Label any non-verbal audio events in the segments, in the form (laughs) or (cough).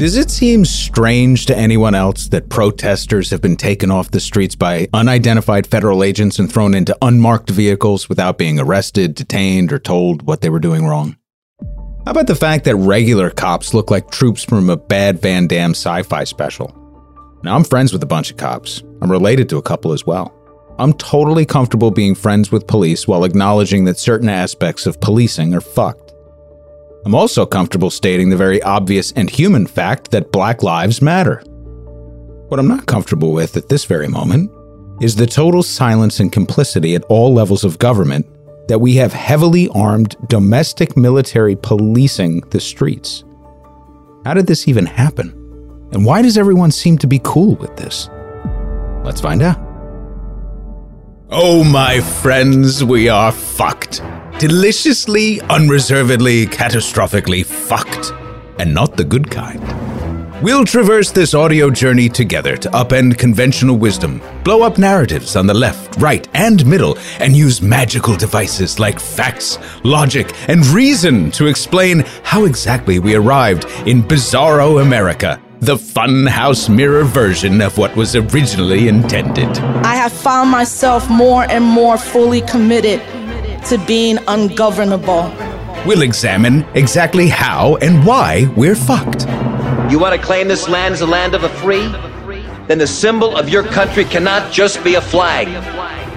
Does it seem strange to anyone else that protesters have been taken off the streets by unidentified federal agents and thrown into unmarked vehicles without being arrested, detained, or told what they were doing wrong? How about the fact that regular cops look like troops from a bad Van Damme sci fi special? Now, I'm friends with a bunch of cops. I'm related to a couple as well. I'm totally comfortable being friends with police while acknowledging that certain aspects of policing are fucked. I'm also comfortable stating the very obvious and human fact that Black Lives Matter. What I'm not comfortable with at this very moment is the total silence and complicity at all levels of government that we have heavily armed domestic military policing the streets. How did this even happen? And why does everyone seem to be cool with this? Let's find out. Oh, my friends, we are fucked. Deliciously, unreservedly, catastrophically fucked, and not the good kind. We'll traverse this audio journey together to upend conventional wisdom, blow up narratives on the left, right, and middle, and use magical devices like facts, logic, and reason to explain how exactly we arrived in Bizarro America, the funhouse mirror version of what was originally intended. I have found myself more and more fully committed to being ungovernable. We'll examine exactly how and why we're fucked. You want to claim this land as the land of the free? Then the symbol of your country cannot just be a flag.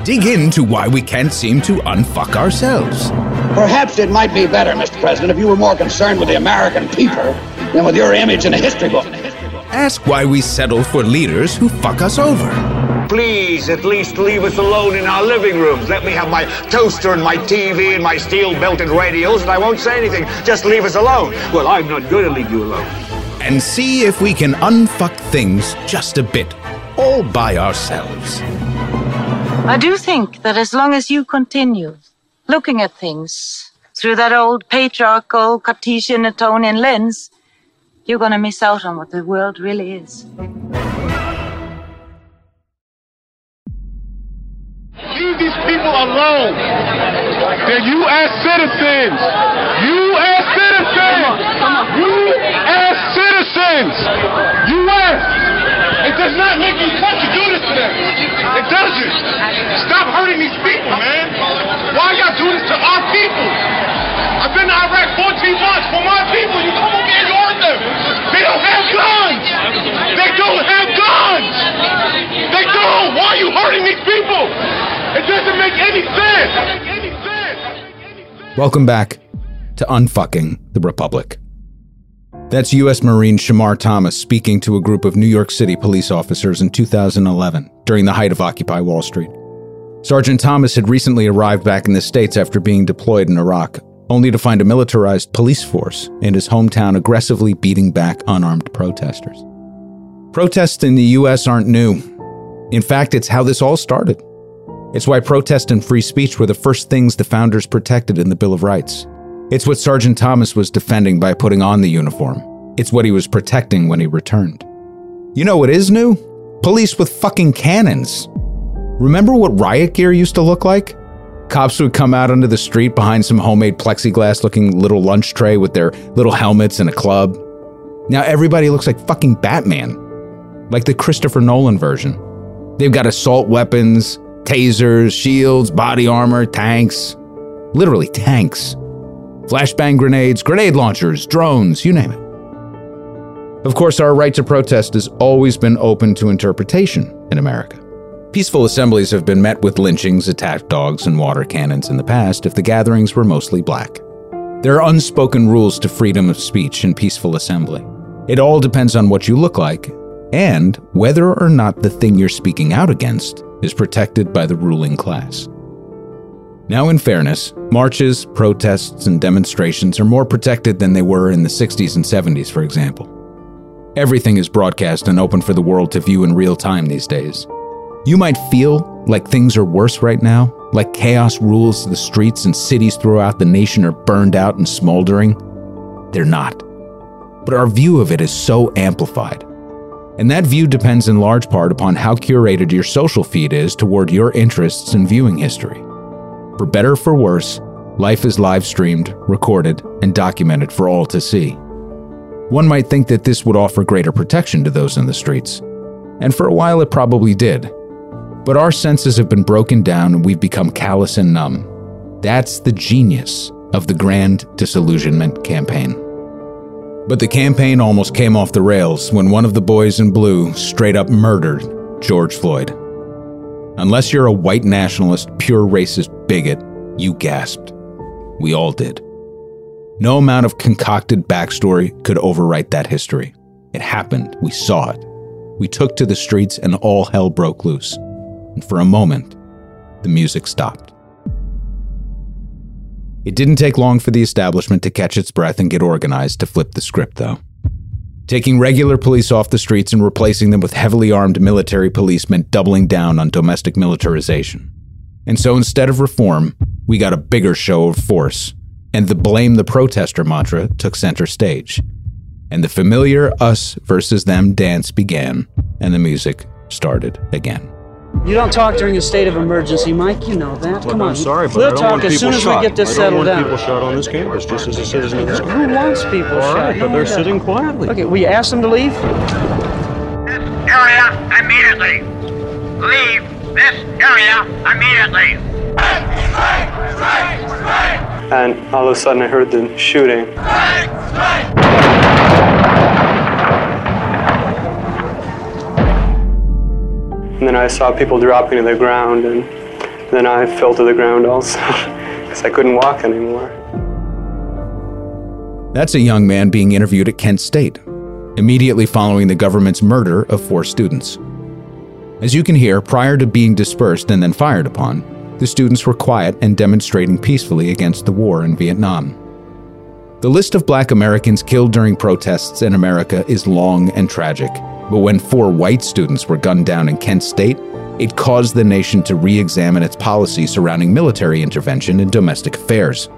Dig into why we can't seem to unfuck ourselves. Perhaps it might be better, Mr. President, if you were more concerned with the American people than with your image in a history book. Ask why we settle for leaders who fuck us over. Please, at least leave us alone in our living rooms. Let me have my toaster and my TV and my steel belted radials, and I won't say anything. Just leave us alone. Well, I'm not going to leave you alone. And see if we can unfuck things just a bit, all by ourselves. I do think that as long as you continue looking at things through that old patriarchal Cartesian Newtonian lens, you're going to miss out on what the world really is. Leave these people alone. They're U.S. citizens. U.S. citizens. U.S. citizens. U.S. It does not make you want to do this to them. It doesn't. Stop hurting these people, man. Why y'all do this to our people? I've been to Iraq 14 months for my people. You come over and hurt them. They don't have guns. They don't have guns. They don't. Why are you hurting these people? It doesn't make any sense. Welcome back to Unfucking the Republic. That's U.S. Marine Shamar Thomas speaking to a group of New York City police officers in 2011 during the height of Occupy Wall Street. Sergeant Thomas had recently arrived back in the States after being deployed in Iraq, only to find a militarized police force in his hometown aggressively beating back unarmed protesters. Protests in the U.S. aren't new. In fact, it's how this all started. It's why protest and free speech were the first things the founders protected in the Bill of Rights. It's what Sergeant Thomas was defending by putting on the uniform. It's what he was protecting when he returned. You know what is new? Police with fucking cannons. Remember what riot gear used to look like? Cops would come out onto the street behind some homemade plexiglass looking little lunch tray with their little helmets and a club. Now everybody looks like fucking Batman. Like the Christopher Nolan version. They've got assault weapons, tasers, shields, body armor, tanks. Literally tanks. Flashbang grenades, grenade launchers, drones, you name it. Of course, our right to protest has always been open to interpretation in America. Peaceful assemblies have been met with lynchings, attack dogs, and water cannons in the past if the gatherings were mostly black. There are unspoken rules to freedom of speech and peaceful assembly. It all depends on what you look like and whether or not the thing you're speaking out against is protected by the ruling class. Now, in fairness, marches, protests, and demonstrations are more protected than they were in the 60s and 70s, for example. Everything is broadcast and open for the world to view in real time these days. You might feel like things are worse right now, like chaos rules the streets and cities throughout the nation are burned out and smoldering. They're not. But our view of it is so amplified and that view depends in large part upon how curated your social feed is toward your interests and viewing history. For better or for worse, life is live streamed, recorded, and documented for all to see. One might think that this would offer greater protection to those in the streets. And for a while it probably did. But our senses have been broken down and we've become callous and numb. That's the genius of the Grand Disillusionment Campaign. But the campaign almost came off the rails when one of the boys in blue straight up murdered George Floyd. Unless you're a white nationalist, pure racist bigot, you gasped. We all did. No amount of concocted backstory could overwrite that history. It happened. We saw it. We took to the streets and all hell broke loose. And for a moment, the music stopped. It didn't take long for the establishment to catch its breath and get organized to flip the script, though. Taking regular police off the streets and replacing them with heavily armed military police meant doubling down on domestic militarization. And so instead of reform, we got a bigger show of force, and the blame the protester mantra took center stage. And the familiar us versus them dance began, and the music started again. You don't talk during a state of emergency, Mike. You know that. Come on. I'm sorry, but we'll I don't talk want as people soon as shot. we get this I don't settled want down. people shot on this campus, just as a citizen of this country. Who wants people All shot? right, but they're no. sitting quietly. Okay, we asked them to leave. This area immediately. Leave this area immediately. And all of a sudden I heard the shooting. And then I saw people dropping to the ground, and then I fell to the ground also (laughs) because I couldn't walk anymore. That's a young man being interviewed at Kent State, immediately following the government's murder of four students. As you can hear, prior to being dispersed and then fired upon, the students were quiet and demonstrating peacefully against the war in Vietnam. The list of black Americans killed during protests in America is long and tragic, but when four white students were gunned down in Kent State, it caused the nation to re examine its policy surrounding military intervention in domestic affairs.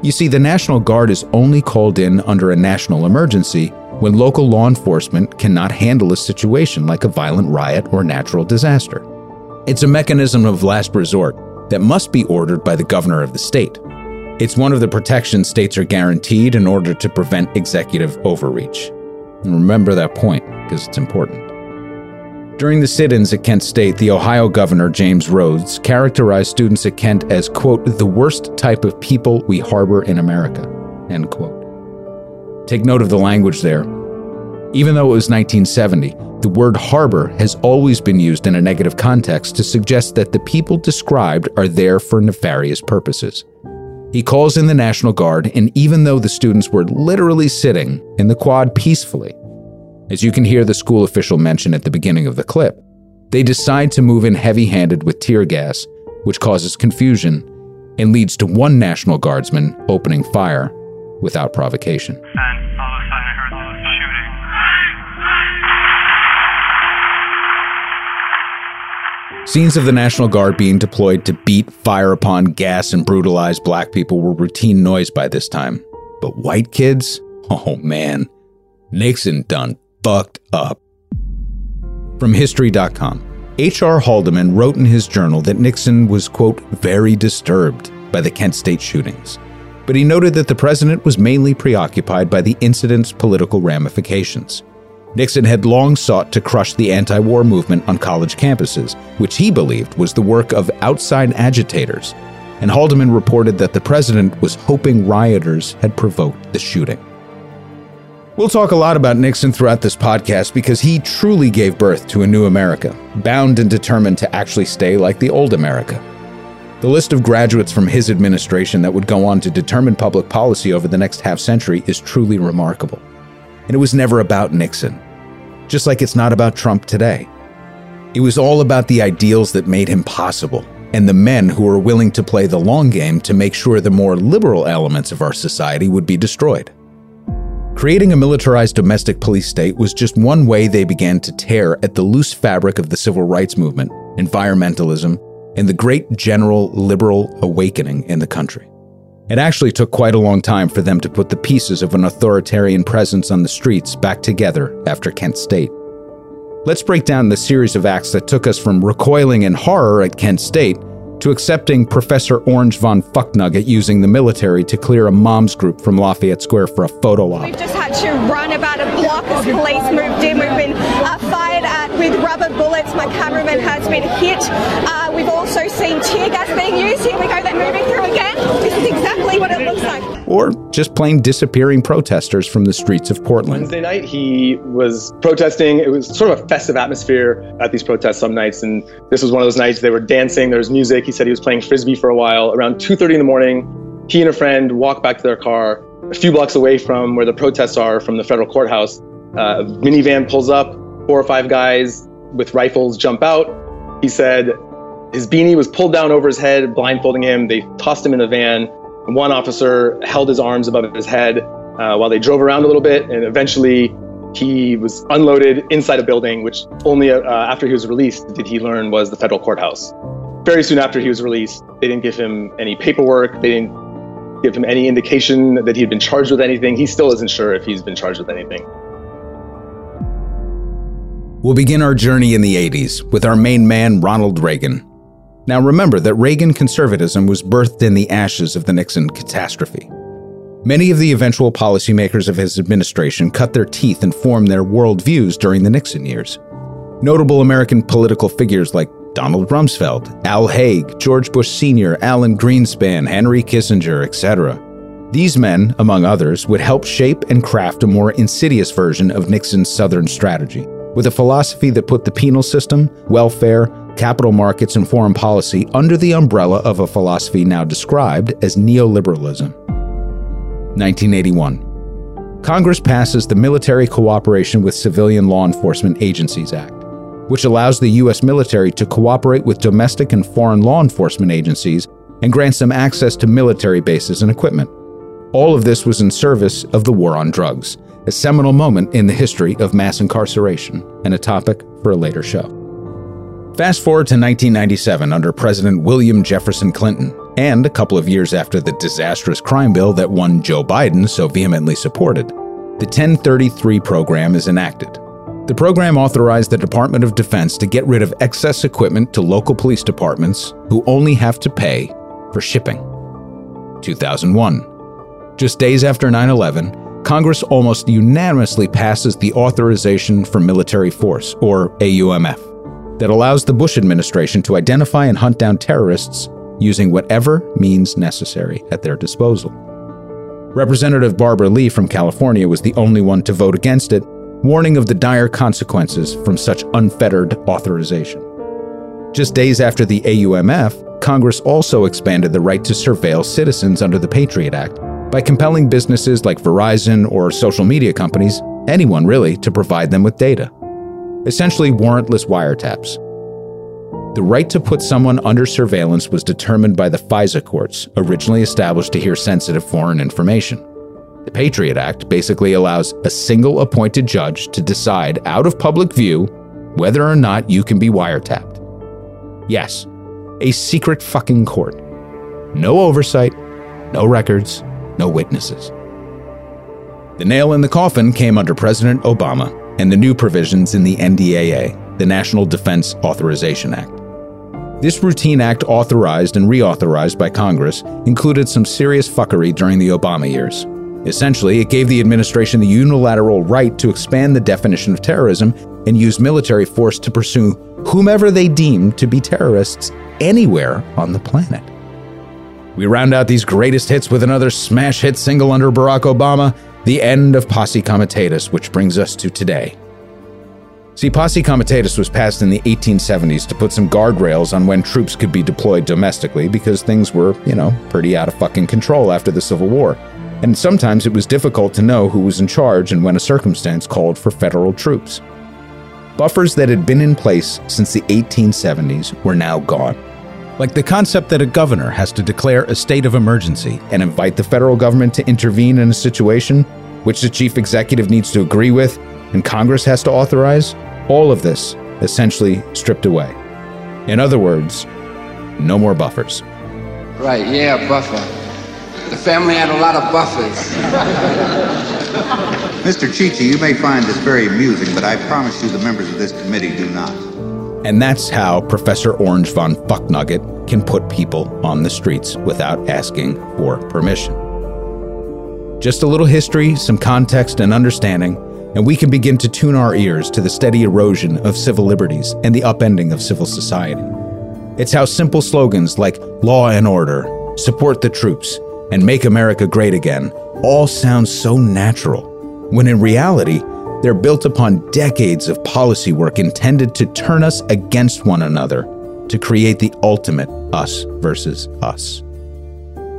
You see, the National Guard is only called in under a national emergency when local law enforcement cannot handle a situation like a violent riot or natural disaster. It's a mechanism of last resort that must be ordered by the governor of the state. It's one of the protections states are guaranteed in order to prevent executive overreach. And remember that point, because it's important. During the sit ins at Kent State, the Ohio governor, James Rhodes, characterized students at Kent as, quote, the worst type of people we harbor in America, end quote. Take note of the language there. Even though it was 1970, the word harbor has always been used in a negative context to suggest that the people described are there for nefarious purposes. He calls in the National Guard, and even though the students were literally sitting in the quad peacefully, as you can hear the school official mention at the beginning of the clip, they decide to move in heavy handed with tear gas, which causes confusion and leads to one National Guardsman opening fire without provocation. Scenes of the National Guard being deployed to beat, fire upon, gas, and brutalize black people were routine noise by this time. But white kids? Oh man. Nixon done fucked up. From History.com, H.R. Haldeman wrote in his journal that Nixon was, quote, very disturbed by the Kent State shootings. But he noted that the president was mainly preoccupied by the incident's political ramifications. Nixon had long sought to crush the anti war movement on college campuses, which he believed was the work of outside agitators. And Haldeman reported that the president was hoping rioters had provoked the shooting. We'll talk a lot about Nixon throughout this podcast because he truly gave birth to a new America, bound and determined to actually stay like the old America. The list of graduates from his administration that would go on to determine public policy over the next half century is truly remarkable. And it was never about Nixon, just like it's not about Trump today. It was all about the ideals that made him possible and the men who were willing to play the long game to make sure the more liberal elements of our society would be destroyed. Creating a militarized domestic police state was just one way they began to tear at the loose fabric of the civil rights movement, environmentalism, and the great general liberal awakening in the country. It actually took quite a long time for them to put the pieces of an authoritarian presence on the streets back together after Kent State. Let's break down the series of acts that took us from recoiling in horror at Kent State to accepting Professor Orange von Fucknugget using the military to clear a mom's group from Lafayette Square for a photo op. We've just had to run about a block as police moved in. We've been uh, fired at with rubber bullets. My cameraman has been hit. Uh, we've also seen tear gas being used. Here we go, they're moving through again. This is exactly what it looks like. Or just plain disappearing protesters from the streets of Portland. Wednesday night, he was protesting. It was sort of a festive atmosphere at these protests some nights, and this was one of those nights. They were dancing. There was music. He said he was playing frisbee for a while. Around 2:30 in the morning, he and a friend walked back to their car a few blocks away from where the protests are from the federal courthouse. Uh, a minivan pulls up. Four or five guys with rifles jump out. He said his beanie was pulled down over his head, blindfolding him. They tossed him in the van. One officer held his arms above his head uh, while they drove around a little bit, and eventually he was unloaded inside a building, which only uh, after he was released did he learn was the federal courthouse. Very soon after he was released, they didn't give him any paperwork. They didn't give him any indication that he had been charged with anything. He still isn't sure if he's been charged with anything. We'll begin our journey in the 80s with our main man, Ronald Reagan. Now remember that Reagan conservatism was birthed in the ashes of the Nixon catastrophe. Many of the eventual policymakers of his administration cut their teeth and formed their worldviews during the Nixon years. Notable American political figures like Donald Rumsfeld, Al Haig, George Bush Sr., Alan Greenspan, Henry Kissinger, etc. These men, among others, would help shape and craft a more insidious version of Nixon's Southern strategy, with a philosophy that put the penal system, welfare, capital markets, and foreign policy under the umbrella of a philosophy now described as neoliberalism. 1981. Congress passes the Military Cooperation with Civilian Law Enforcement Agencies Act, which allows the U.S. military to cooperate with domestic and foreign law enforcement agencies and grants them access to military bases and equipment. All of this was in service of the war on drugs, a seminal moment in the history of mass incarceration, and a topic for a later show. Fast forward to 1997 under President William Jefferson Clinton, and a couple of years after the disastrous crime bill that one Joe Biden so vehemently supported, the 1033 program is enacted. The program authorized the Department of Defense to get rid of excess equipment to local police departments who only have to pay for shipping. 2001. Just days after 9 11, Congress almost unanimously passes the Authorization for Military Force, or AUMF that allows the Bush administration to identify and hunt down terrorists using whatever means necessary at their disposal. Representative Barbara Lee from California was the only one to vote against it, warning of the dire consequences from such unfettered authorization. Just days after the AUMF, Congress also expanded the right to surveil citizens under the Patriot Act by compelling businesses like Verizon or social media companies, anyone really, to provide them with data essentially warrantless wiretaps. The right to put someone under surveillance was determined by the FISA courts, originally established to hear sensitive foreign information. The Patriot Act basically allows a single appointed judge to decide out of public view whether or not you can be wiretapped. Yes, a secret fucking court. No oversight, no records, no witnesses. The nail in the coffin came under President Obama and the new provisions in the NDAA, the National Defense Authorization Act. This routine act, authorized and reauthorized by Congress, included some serious fuckery during the Obama years. Essentially, it gave the administration the unilateral right to expand the definition of terrorism and use military force to pursue whomever they deemed to be terrorists anywhere on the planet. We round out these greatest hits with another smash hit single under Barack Obama, the end of Posse Comitatus, which brings us to today. See, Posse Comitatus was passed in the 1870s to put some guardrails on when troops could be deployed domestically because things were, you know, pretty out of fucking control after the Civil War. And sometimes it was difficult to know who was in charge and when a circumstance called for federal troops. Buffers that had been in place since the 1870s were now gone. Like the concept that a governor has to declare a state of emergency and invite the federal government to intervene in a situation which the chief executive needs to agree with and Congress has to authorize, all of this essentially stripped away. In other words, no more buffers. Right, yeah, buffer. The family had a lot of buffers. (laughs) Mr. Cicci, you may find this very amusing, but I promise you the members of this committee do not. And that's how Professor Orange von Fucknugget can put people on the streets without asking for permission. Just a little history, some context, and understanding, and we can begin to tune our ears to the steady erosion of civil liberties and the upending of civil society. It's how simple slogans like law and order, support the troops, and make America great again all sound so natural, when in reality, they're built upon decades of policy work intended to turn us against one another to create the ultimate us versus us.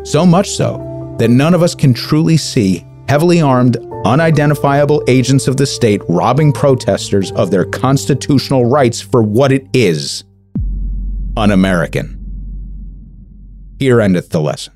So much so that none of us can truly see heavily armed, unidentifiable agents of the state robbing protesters of their constitutional rights for what it is un American. Here endeth the lesson.